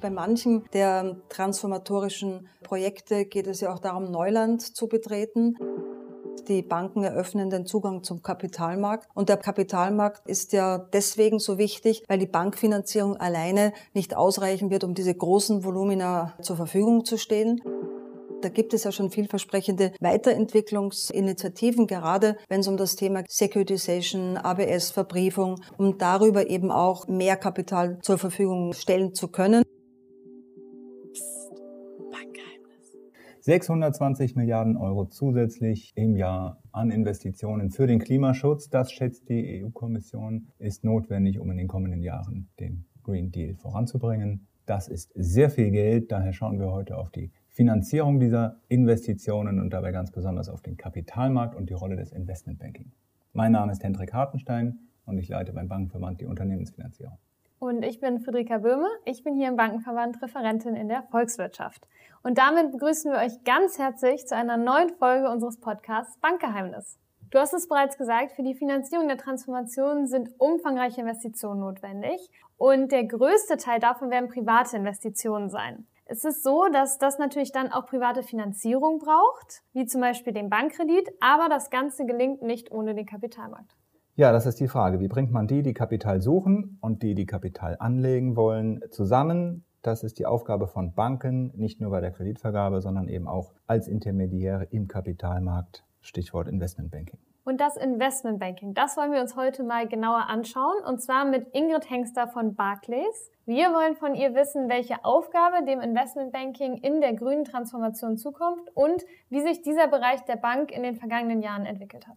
Bei manchen der transformatorischen Projekte geht es ja auch darum, Neuland zu betreten. Die Banken eröffnen den Zugang zum Kapitalmarkt. Und der Kapitalmarkt ist ja deswegen so wichtig, weil die Bankfinanzierung alleine nicht ausreichen wird, um diese großen Volumina zur Verfügung zu stehen. Da gibt es ja schon vielversprechende Weiterentwicklungsinitiativen, gerade wenn es um das Thema Securitization, ABS, Verbriefung, um darüber eben auch mehr Kapital zur Verfügung stellen zu können. 620 Milliarden Euro zusätzlich im Jahr an Investitionen für den Klimaschutz, das schätzt die EU-Kommission, ist notwendig, um in den kommenden Jahren den Green Deal voranzubringen. Das ist sehr viel Geld, daher schauen wir heute auf die Finanzierung dieser Investitionen und dabei ganz besonders auf den Kapitalmarkt und die Rolle des Investmentbanking. Mein Name ist Hendrik Hartenstein und ich leite beim Bankenverband die Unternehmensfinanzierung. Und ich bin Friederika Böhme. Ich bin hier im Bankenverband Referentin in der Volkswirtschaft. Und damit begrüßen wir euch ganz herzlich zu einer neuen Folge unseres Podcasts Bankgeheimnis. Du hast es bereits gesagt, für die Finanzierung der Transformation sind umfangreiche Investitionen notwendig. Und der größte Teil davon werden private Investitionen sein. Es ist so, dass das natürlich dann auch private Finanzierung braucht, wie zum Beispiel den Bankkredit, aber das Ganze gelingt nicht ohne den Kapitalmarkt. Ja, das ist die Frage. Wie bringt man die, die Kapital suchen und die, die Kapital anlegen wollen, zusammen? Das ist die Aufgabe von Banken, nicht nur bei der Kreditvergabe, sondern eben auch als Intermediäre im Kapitalmarkt. Stichwort Investmentbanking. Und das Investmentbanking, das wollen wir uns heute mal genauer anschauen, und zwar mit Ingrid Hengster von Barclays. Wir wollen von ihr wissen, welche Aufgabe dem Investmentbanking in der grünen Transformation zukommt und wie sich dieser Bereich der Bank in den vergangenen Jahren entwickelt hat.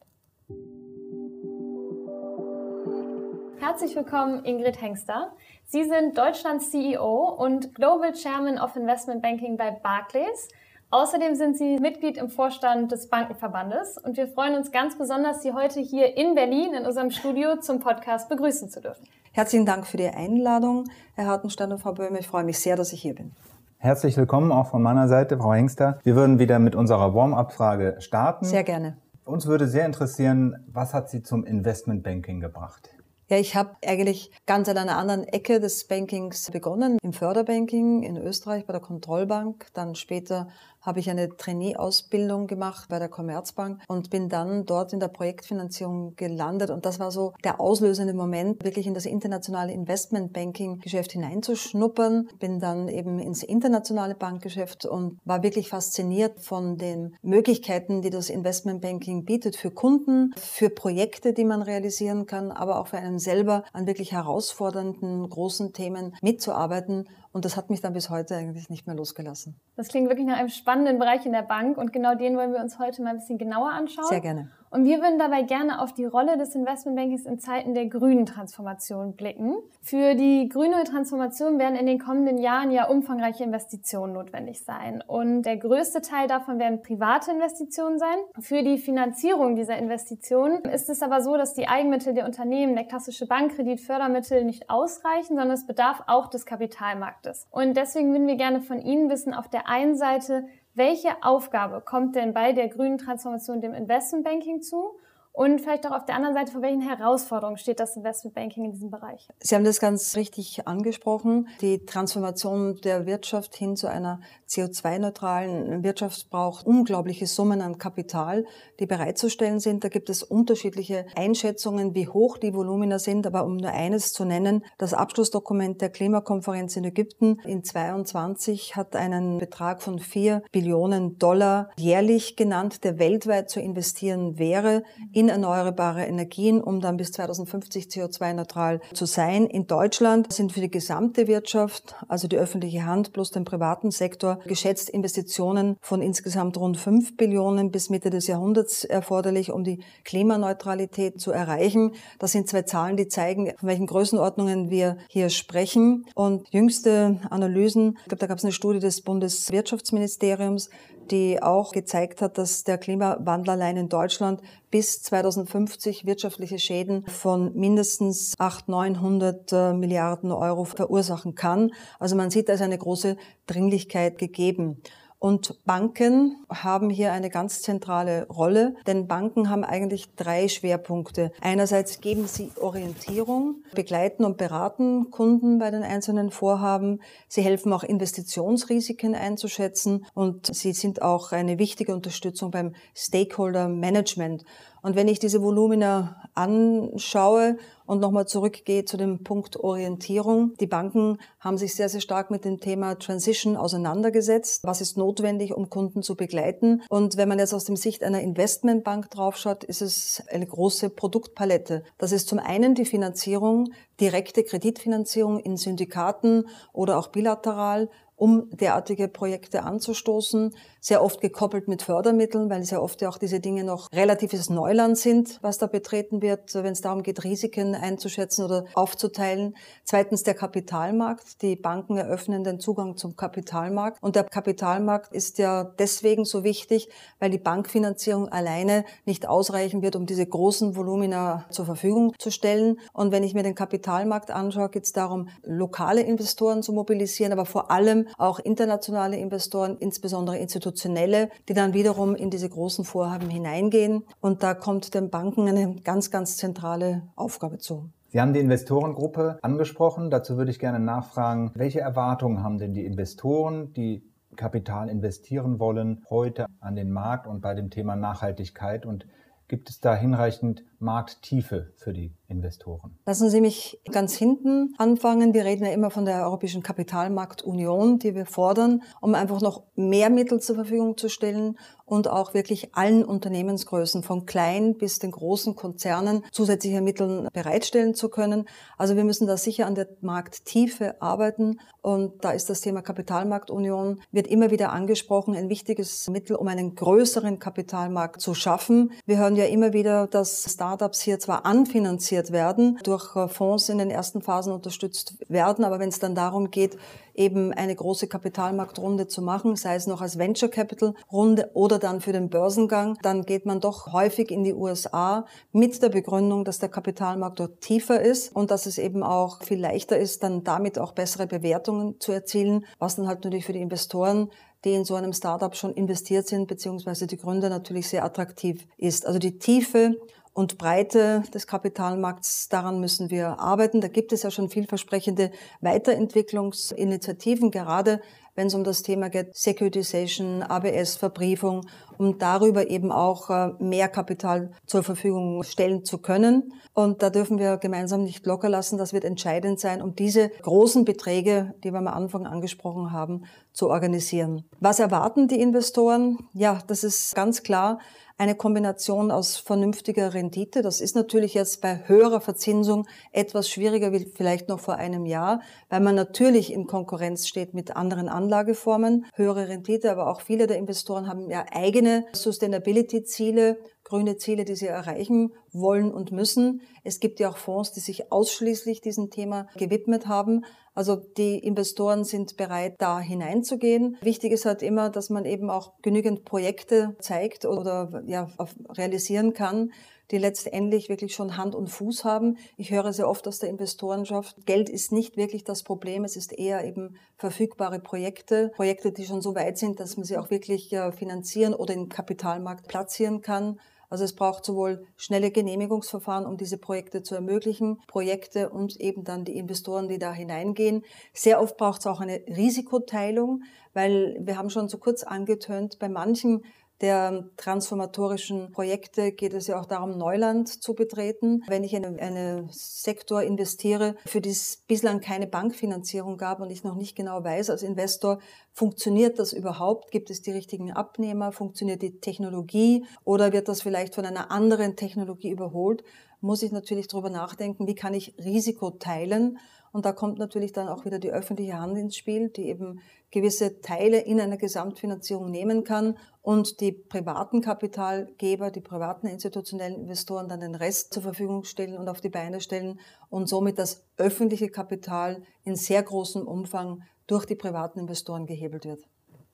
Herzlich willkommen, Ingrid Hengster. Sie sind Deutschlands CEO und Global Chairman of Investment Banking bei Barclays. Außerdem sind Sie Mitglied im Vorstand des Bankenverbandes und wir freuen uns ganz besonders, Sie heute hier in Berlin in unserem Studio zum Podcast begrüßen zu dürfen. Herzlichen Dank für die Einladung, Herr Hartenstein und Frau Böhme. Ich freue mich sehr, dass ich hier bin. Herzlich willkommen auch von meiner Seite, Frau Hengster. Wir würden wieder mit unserer Warm-up-Frage starten. Sehr gerne. Uns würde sehr interessieren, was hat Sie zum Investmentbanking gebracht? Ja, ich habe eigentlich ganz an einer anderen Ecke des Bankings begonnen, im Förderbanking in Österreich bei der Kontrollbank, dann später habe ich eine Trainee-Ausbildung gemacht bei der Commerzbank und bin dann dort in der Projektfinanzierung gelandet. Und das war so der auslösende Moment, wirklich in das internationale Investmentbanking-Geschäft hineinzuschnuppern. Bin dann eben ins internationale Bankgeschäft und war wirklich fasziniert von den Möglichkeiten, die das Investmentbanking bietet für Kunden, für Projekte, die man realisieren kann, aber auch für einen selber an wirklich herausfordernden, großen Themen mitzuarbeiten und das hat mich dann bis heute eigentlich nicht mehr losgelassen. Das klingt wirklich nach einem spannenden Bereich in der Bank und genau den wollen wir uns heute mal ein bisschen genauer anschauen. Sehr gerne. Und wir würden dabei gerne auf die Rolle des Investmentbankings in Zeiten der grünen Transformation blicken. Für die grüne Transformation werden in den kommenden Jahren ja umfangreiche Investitionen notwendig sein. Und der größte Teil davon werden private Investitionen sein. Für die Finanzierung dieser Investitionen ist es aber so, dass die Eigenmittel der Unternehmen, der klassische Bankkredit, Fördermittel nicht ausreichen, sondern es bedarf auch des Kapitalmarktes. Und deswegen würden wir gerne von Ihnen wissen, auf der einen Seite, welche Aufgabe kommt denn bei der grünen Transformation dem Investmentbanking zu? Und vielleicht auch auf der anderen Seite, vor welchen Herausforderungen steht das Investmentbanking in diesem Bereich? Sie haben das ganz richtig angesprochen. Die Transformation der Wirtschaft hin zu einer CO2-neutralen Wirtschaft braucht unglaubliche Summen an Kapital, die bereitzustellen sind. Da gibt es unterschiedliche Einschätzungen, wie hoch die Volumina sind. Aber um nur eines zu nennen, das Abschlussdokument der Klimakonferenz in Ägypten in 22 hat einen Betrag von 4 Billionen Dollar jährlich genannt, der weltweit zu investieren wäre in erneuerbare Energien, um dann bis 2050 CO2-neutral zu sein. In Deutschland sind für die gesamte Wirtschaft, also die öffentliche Hand plus den privaten Sektor, geschätzt Investitionen von insgesamt rund 5 Billionen bis Mitte des Jahrhunderts erforderlich, um die Klimaneutralität zu erreichen. Das sind zwei Zahlen, die zeigen, von welchen Größenordnungen wir hier sprechen. Und jüngste Analysen, ich glaube, da gab es eine Studie des Bundeswirtschaftsministeriums, die auch gezeigt hat, dass der Klimawandel allein in Deutschland bis 2050 wirtschaftliche Schäden von mindestens 800, 900 äh, Milliarden Euro verursachen kann. Also man sieht, da ist eine große Dringlichkeit gegeben. Und Banken haben hier eine ganz zentrale Rolle, denn Banken haben eigentlich drei Schwerpunkte. Einerseits geben sie Orientierung, begleiten und beraten Kunden bei den einzelnen Vorhaben. Sie helfen auch Investitionsrisiken einzuschätzen und sie sind auch eine wichtige Unterstützung beim Stakeholder Management. Und wenn ich diese Volumina anschaue und nochmal zurückgehe zu dem Punkt Orientierung, die Banken haben sich sehr, sehr stark mit dem Thema Transition auseinandergesetzt. Was ist notwendig, um Kunden zu begleiten? Und wenn man jetzt aus dem Sicht einer Investmentbank draufschaut, ist es eine große Produktpalette. Das ist zum einen die Finanzierung, direkte Kreditfinanzierung in Syndikaten oder auch bilateral um derartige Projekte anzustoßen, sehr oft gekoppelt mit Fördermitteln, weil sehr oft ja auch diese Dinge noch relatives Neuland sind, was da betreten wird, wenn es darum geht, Risiken einzuschätzen oder aufzuteilen. Zweitens der Kapitalmarkt. Die Banken eröffnen den Zugang zum Kapitalmarkt. Und der Kapitalmarkt ist ja deswegen so wichtig, weil die Bankfinanzierung alleine nicht ausreichen wird, um diese großen Volumina zur Verfügung zu stellen. Und wenn ich mir den Kapitalmarkt anschaue, geht es darum, lokale Investoren zu mobilisieren, aber vor allem auch internationale Investoren, insbesondere institutionelle, die dann wiederum in diese großen Vorhaben hineingehen. Und da kommt den Banken eine ganz, ganz zentrale Aufgabe zu. Sie haben die Investorengruppe angesprochen. Dazu würde ich gerne nachfragen, welche Erwartungen haben denn die Investoren, die Kapital investieren wollen, heute an den Markt und bei dem Thema Nachhaltigkeit? Und gibt es da hinreichend Markttiefe für die Investoren? Lassen Sie mich ganz hinten anfangen. Wir reden ja immer von der Europäischen Kapitalmarktunion, die wir fordern, um einfach noch mehr Mittel zur Verfügung zu stellen und auch wirklich allen Unternehmensgrößen, von klein bis den großen Konzernen, zusätzliche Mittel bereitstellen zu können. Also wir müssen da sicher an der Markttiefe arbeiten und da ist das Thema Kapitalmarktunion, wird immer wieder angesprochen, ein wichtiges Mittel, um einen größeren Kapitalmarkt zu schaffen. Wir hören ja immer wieder, dass Startups hier zwar anfinanziert werden, durch äh, Fonds in den ersten Phasen unterstützt werden, aber wenn es dann darum geht, eben eine große Kapitalmarktrunde zu machen, sei es noch als Venture Capital Runde oder dann für den Börsengang, dann geht man doch häufig in die USA mit der Begründung, dass der Kapitalmarkt dort tiefer ist und dass es eben auch viel leichter ist, dann damit auch bessere Bewertungen zu erzielen, was dann halt natürlich für die Investoren die in so einem Startup schon investiert sind, beziehungsweise die Gründer natürlich sehr attraktiv ist. Also die Tiefe und Breite des Kapitalmarkts, daran müssen wir arbeiten. Da gibt es ja schon vielversprechende Weiterentwicklungsinitiativen, gerade wenn es um das Thema geht, Securitization, ABS, Verbriefung, um darüber eben auch äh, mehr Kapital zur Verfügung stellen zu können. Und da dürfen wir gemeinsam nicht locker lassen. Das wird entscheidend sein, um diese großen Beträge, die wir am Anfang angesprochen haben, zu organisieren. Was erwarten die Investoren? Ja, das ist ganz klar eine Kombination aus vernünftiger Rendite. Das ist natürlich jetzt bei höherer Verzinsung etwas schwieriger wie vielleicht noch vor einem Jahr, weil man natürlich in Konkurrenz steht mit anderen Anlageformen. Höhere Rendite, aber auch viele der Investoren haben ja eigene Sustainability-Ziele, grüne Ziele, die sie erreichen wollen und müssen. Es gibt ja auch Fonds, die sich ausschließlich diesem Thema gewidmet haben. Also die Investoren sind bereit, da hineinzugehen. Wichtig ist halt immer, dass man eben auch genügend Projekte zeigt oder ja, realisieren kann, die letztendlich wirklich schon Hand und Fuß haben. Ich höre sehr oft aus der Investorenschaft, Geld ist nicht wirklich das Problem, es ist eher eben verfügbare Projekte, Projekte, die schon so weit sind, dass man sie auch wirklich finanzieren oder den Kapitalmarkt platzieren kann. Also es braucht sowohl schnelle Genehmigungsverfahren, um diese Projekte zu ermöglichen, Projekte und eben dann die Investoren, die da hineingehen. Sehr oft braucht es auch eine Risikoteilung, weil wir haben schon so kurz angetönt, bei manchen der transformatorischen Projekte geht es ja auch darum, Neuland zu betreten. Wenn ich in einen Sektor investiere, für die es bislang keine Bankfinanzierung gab und ich noch nicht genau weiß als Investor, funktioniert das überhaupt? Gibt es die richtigen Abnehmer? Funktioniert die Technologie? Oder wird das vielleicht von einer anderen Technologie überholt? Muss ich natürlich darüber nachdenken, wie kann ich Risiko teilen? Und da kommt natürlich dann auch wieder die öffentliche Hand ins Spiel, die eben gewisse Teile in einer Gesamtfinanzierung nehmen kann und die privaten Kapitalgeber, die privaten institutionellen Investoren dann den Rest zur Verfügung stellen und auf die Beine stellen und somit das öffentliche Kapital in sehr großem Umfang durch die privaten Investoren gehebelt wird.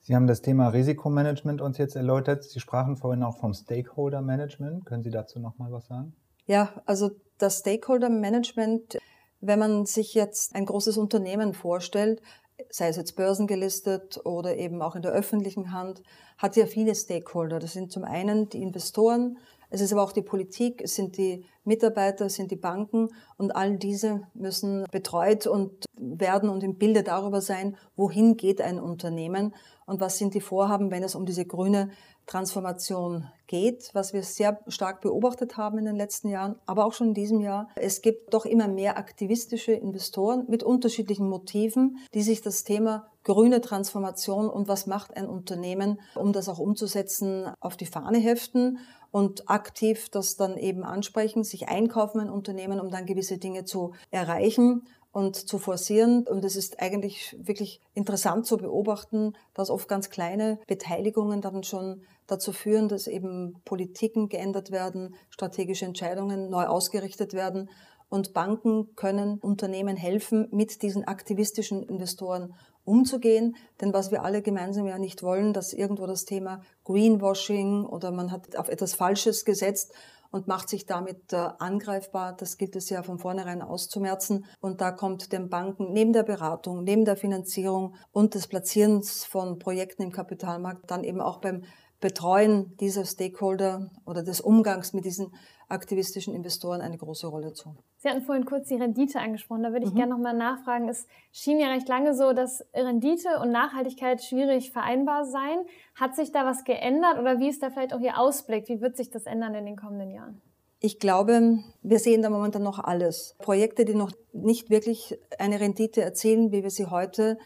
Sie haben das Thema Risikomanagement uns jetzt erläutert. Sie sprachen vorhin auch vom Stakeholder Management. Können Sie dazu noch mal was sagen? Ja, also das Stakeholder Management, wenn man sich jetzt ein großes Unternehmen vorstellt, sei es jetzt börsengelistet oder eben auch in der öffentlichen Hand, hat ja viele Stakeholder. Das sind zum einen die Investoren, es ist aber auch die Politik, es sind die Mitarbeiter, es sind die Banken und all diese müssen betreut und werden und im Bilde darüber sein, wohin geht ein Unternehmen und was sind die Vorhaben, wenn es um diese grüne Transformation geht, was wir sehr stark beobachtet haben in den letzten Jahren, aber auch schon in diesem Jahr. Es gibt doch immer mehr aktivistische Investoren mit unterschiedlichen Motiven, die sich das Thema grüne Transformation und was macht ein Unternehmen, um das auch umzusetzen, auf die Fahne heften und aktiv das dann eben ansprechen, sich einkaufen in Unternehmen, um dann gewisse Dinge zu erreichen und zu forcieren. Und es ist eigentlich wirklich interessant zu beobachten, dass oft ganz kleine Beteiligungen dann schon dazu führen, dass eben Politiken geändert werden, strategische Entscheidungen neu ausgerichtet werden. Und Banken können Unternehmen helfen, mit diesen aktivistischen Investoren umzugehen. Denn was wir alle gemeinsam ja nicht wollen, dass irgendwo das Thema Greenwashing oder man hat auf etwas Falsches gesetzt und macht sich damit äh, angreifbar. Das gilt es ja von vornherein auszumerzen. Und da kommt den Banken neben der Beratung, neben der Finanzierung und des Platzierens von Projekten im Kapitalmarkt dann eben auch beim Betreuen dieser Stakeholder oder des Umgangs mit diesen aktivistischen Investoren eine große Rolle zu. Sie hatten vorhin kurz die Rendite angesprochen. Da würde ich mhm. gerne nochmal nachfragen. Es schien ja recht lange so, dass Rendite und Nachhaltigkeit schwierig vereinbar seien. Hat sich da was geändert oder wie ist da vielleicht auch Ihr Ausblick? Wie wird sich das ändern in den kommenden Jahren? Ich glaube, wir sehen da momentan noch alles. Projekte, die noch nicht wirklich eine Rendite erzielen, wie wir sie heute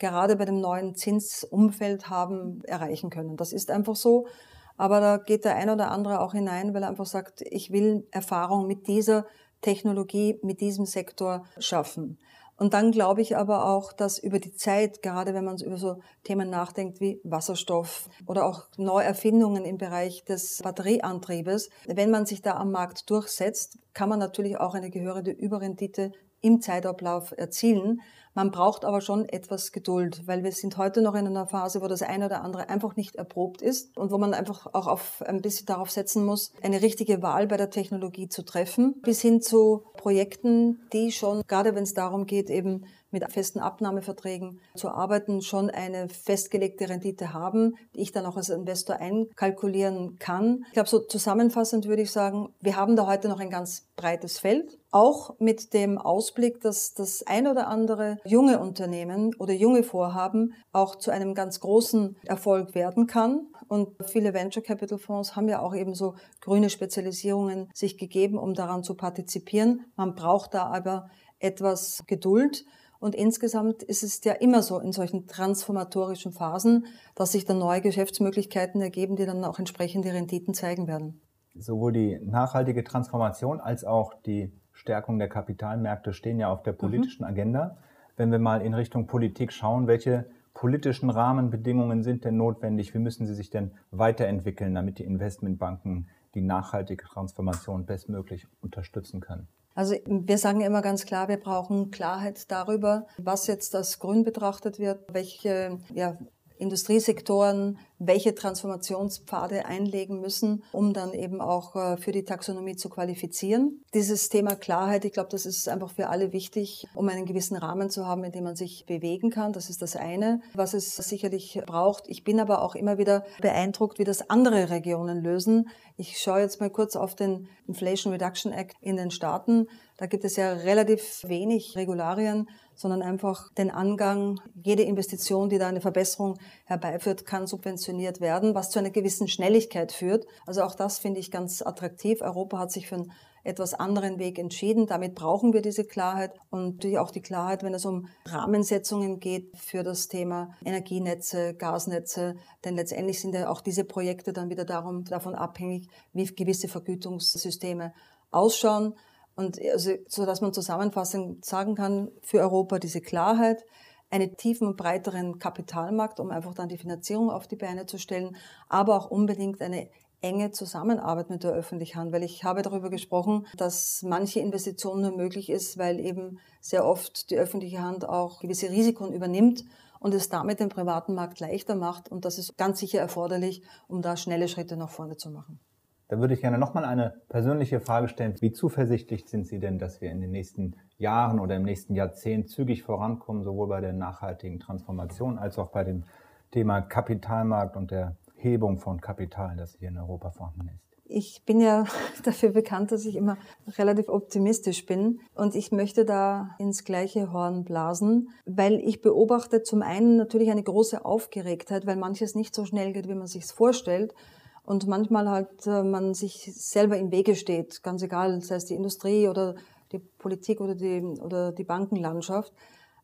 gerade bei dem neuen Zinsumfeld haben, erreichen können. Das ist einfach so. Aber da geht der ein oder andere auch hinein, weil er einfach sagt, ich will Erfahrung mit dieser Technologie, mit diesem Sektor schaffen. Und dann glaube ich aber auch, dass über die Zeit, gerade wenn man über so Themen nachdenkt wie Wasserstoff oder auch Neuerfindungen im Bereich des Batterieantriebes, wenn man sich da am Markt durchsetzt, kann man natürlich auch eine gehörige Überrendite im Zeitablauf erzielen. Man braucht aber schon etwas Geduld, weil wir sind heute noch in einer Phase, wo das eine oder andere einfach nicht erprobt ist und wo man einfach auch auf, ein bisschen darauf setzen muss, eine richtige Wahl bei der Technologie zu treffen, bis hin zu Projekten, die schon, gerade wenn es darum geht, eben mit festen Abnahmeverträgen zu arbeiten, schon eine festgelegte Rendite haben, die ich dann auch als Investor einkalkulieren kann. Ich glaube, so zusammenfassend würde ich sagen, wir haben da heute noch ein ganz breites Feld, auch mit dem Ausblick, dass das ein oder andere junge Unternehmen oder junge Vorhaben auch zu einem ganz großen Erfolg werden kann. Und viele Venture Capital Fonds haben ja auch eben so grüne Spezialisierungen sich gegeben, um daran zu partizipieren. Man braucht da aber etwas Geduld. Und insgesamt ist es ja immer so in solchen transformatorischen Phasen, dass sich dann neue Geschäftsmöglichkeiten ergeben, die dann auch entsprechend die Renditen zeigen werden. Sowohl die nachhaltige Transformation als auch die Stärkung der Kapitalmärkte stehen ja auf der mhm. politischen mhm. Agenda. Wenn wir mal in Richtung Politik schauen, welche politischen Rahmenbedingungen sind denn notwendig? Wie müssen sie sich denn weiterentwickeln, damit die Investmentbanken die nachhaltige Transformation bestmöglich unterstützen können? Also wir sagen immer ganz klar, wir brauchen Klarheit darüber, was jetzt als grün betrachtet wird, welche ja, Industriesektoren welche Transformationspfade einlegen müssen, um dann eben auch äh, für die Taxonomie zu qualifizieren. Dieses Thema Klarheit, ich glaube, das ist einfach für alle wichtig, um einen gewissen Rahmen zu haben, in dem man sich bewegen kann. Das ist das eine, was es sicherlich braucht. Ich bin aber auch immer wieder beeindruckt, wie das andere Regionen lösen. Ich schaue jetzt mal kurz auf den Inflation Reduction Act in den Staaten. Da gibt es ja relativ wenig Regularien, sondern einfach den Angang, jede Investition, die da eine Verbesserung herbeiführt, kann subventioniert werden, was zu einer gewissen Schnelligkeit führt. Also auch das finde ich ganz attraktiv. Europa hat sich für einen etwas anderen Weg entschieden. Damit brauchen wir diese Klarheit und natürlich auch die Klarheit, wenn es um Rahmensetzungen geht für das Thema Energienetze, Gasnetze. Denn letztendlich sind ja auch diese Projekte dann wieder darum, davon abhängig, wie gewisse Vergütungssysteme ausschauen. Und also, so dass man zusammenfassend sagen kann, für Europa diese Klarheit, einen tiefen und breiteren Kapitalmarkt, um einfach dann die Finanzierung auf die Beine zu stellen, aber auch unbedingt eine enge Zusammenarbeit mit der öffentlichen Hand, weil ich habe darüber gesprochen, dass manche Investitionen nur möglich ist, weil eben sehr oft die öffentliche Hand auch gewisse Risiken übernimmt und es damit den privaten Markt leichter macht. Und das ist ganz sicher erforderlich, um da schnelle Schritte nach vorne zu machen. Da würde ich gerne nochmal eine persönliche Frage stellen. Wie zuversichtlich sind Sie denn, dass wir in den nächsten Jahren oder im nächsten Jahrzehnt zügig vorankommen, sowohl bei der nachhaltigen Transformation als auch bei dem Thema Kapitalmarkt und der Hebung von Kapital, das hier in Europa vorhanden ist? Ich bin ja dafür bekannt, dass ich immer relativ optimistisch bin und ich möchte da ins gleiche Horn blasen, weil ich beobachte zum einen natürlich eine große Aufgeregtheit, weil manches nicht so schnell geht, wie man sich vorstellt und manchmal halt äh, man sich selber im Wege steht, ganz egal, sei es die Industrie oder die Politik oder die, oder die Bankenlandschaft.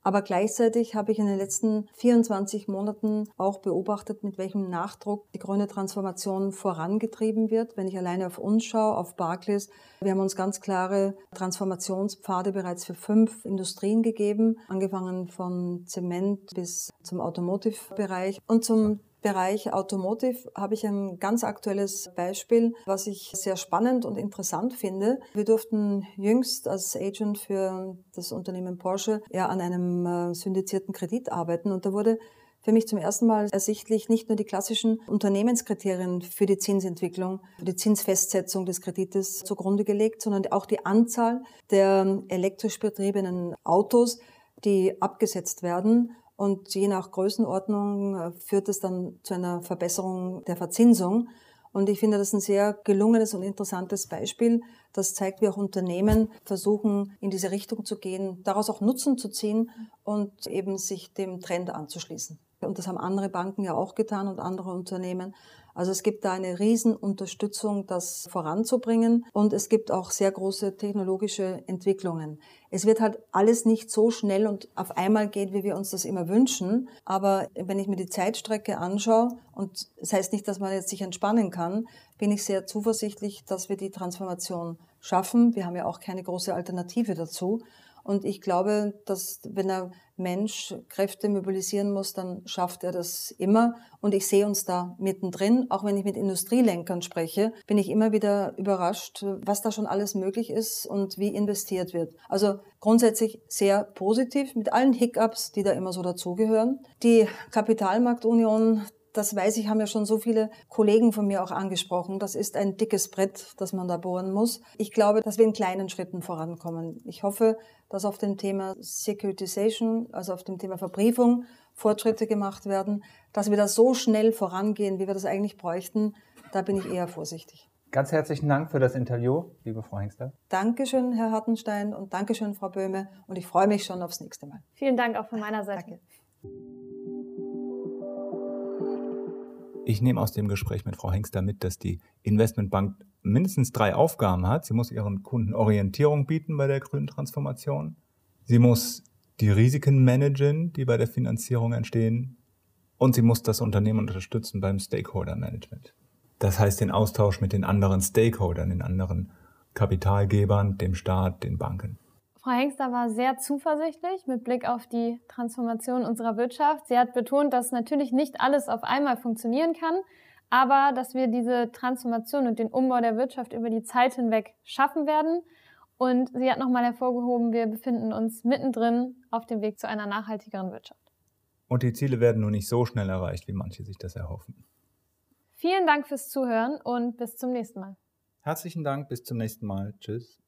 Aber gleichzeitig habe ich in den letzten 24 Monaten auch beobachtet, mit welchem Nachdruck die grüne Transformation vorangetrieben wird. Wenn ich alleine auf uns schaue, auf Barclays, wir haben uns ganz klare Transformationspfade bereits für fünf Industrien gegeben, angefangen von Zement bis zum Automotive-Bereich und zum Bereich Automotive habe ich ein ganz aktuelles Beispiel, was ich sehr spannend und interessant finde. Wir durften jüngst als Agent für das Unternehmen Porsche ja an einem äh, syndizierten Kredit arbeiten und da wurde für mich zum ersten Mal ersichtlich nicht nur die klassischen Unternehmenskriterien für die Zinsentwicklung, für die Zinsfestsetzung des Kredites zugrunde gelegt, sondern auch die Anzahl der elektrisch betriebenen Autos, die abgesetzt werden und je nach Größenordnung äh, führt es dann zu einer Verbesserung der Verzinsung. Und ich finde das ein sehr gelungenes und interessantes Beispiel. Das zeigt, wie auch Unternehmen versuchen, in diese Richtung zu gehen, daraus auch Nutzen zu ziehen und eben sich dem Trend anzuschließen. Und das haben andere Banken ja auch getan und andere Unternehmen. Also es gibt da eine Riesenunterstützung, das voranzubringen und es gibt auch sehr große technologische Entwicklungen. Es wird halt alles nicht so schnell und auf einmal gehen, wie wir uns das immer wünschen. Aber wenn ich mir die Zeitstrecke anschaue, und das heißt nicht, dass man jetzt sich entspannen kann, bin ich sehr zuversichtlich, dass wir die Transformation schaffen. Wir haben ja auch keine große Alternative dazu. Und ich glaube, dass wenn ein Mensch Kräfte mobilisieren muss, dann schafft er das immer. Und ich sehe uns da mittendrin. Auch wenn ich mit Industrielenkern spreche, bin ich immer wieder überrascht, was da schon alles möglich ist und wie investiert wird. Also grundsätzlich sehr positiv mit allen Hiccups, die da immer so dazugehören. Die Kapitalmarktunion, das weiß ich, haben ja schon so viele Kollegen von mir auch angesprochen. Das ist ein dickes Brett, das man da bohren muss. Ich glaube, dass wir in kleinen Schritten vorankommen. Ich hoffe, dass auf dem Thema Securitization, also auf dem Thema Verbriefung, Fortschritte gemacht werden. Dass wir da so schnell vorangehen, wie wir das eigentlich bräuchten, da bin ich eher vorsichtig. Ganz herzlichen Dank für das Interview, liebe Frau Hengster. Dankeschön, Herr Hartenstein, und Dankeschön, Frau Böhme. Und ich freue mich schon aufs nächste Mal. Vielen Dank auch von meiner Seite. Danke. Ich nehme aus dem Gespräch mit Frau Hengster mit, dass die Investmentbank mindestens drei Aufgaben hat. Sie muss ihren Kunden Orientierung bieten bei der grünen Transformation. Sie muss die Risiken managen, die bei der Finanzierung entstehen. Und sie muss das Unternehmen unterstützen beim Stakeholder Management. Das heißt den Austausch mit den anderen Stakeholdern, den anderen Kapitalgebern, dem Staat, den Banken. Frau Hengster war sehr zuversichtlich mit Blick auf die Transformation unserer Wirtschaft. Sie hat betont, dass natürlich nicht alles auf einmal funktionieren kann, aber dass wir diese Transformation und den Umbau der Wirtschaft über die Zeit hinweg schaffen werden. Und sie hat nochmal hervorgehoben, wir befinden uns mittendrin auf dem Weg zu einer nachhaltigeren Wirtschaft. Und die Ziele werden nur nicht so schnell erreicht, wie manche sich das erhoffen. Vielen Dank fürs Zuhören und bis zum nächsten Mal. Herzlichen Dank, bis zum nächsten Mal. Tschüss.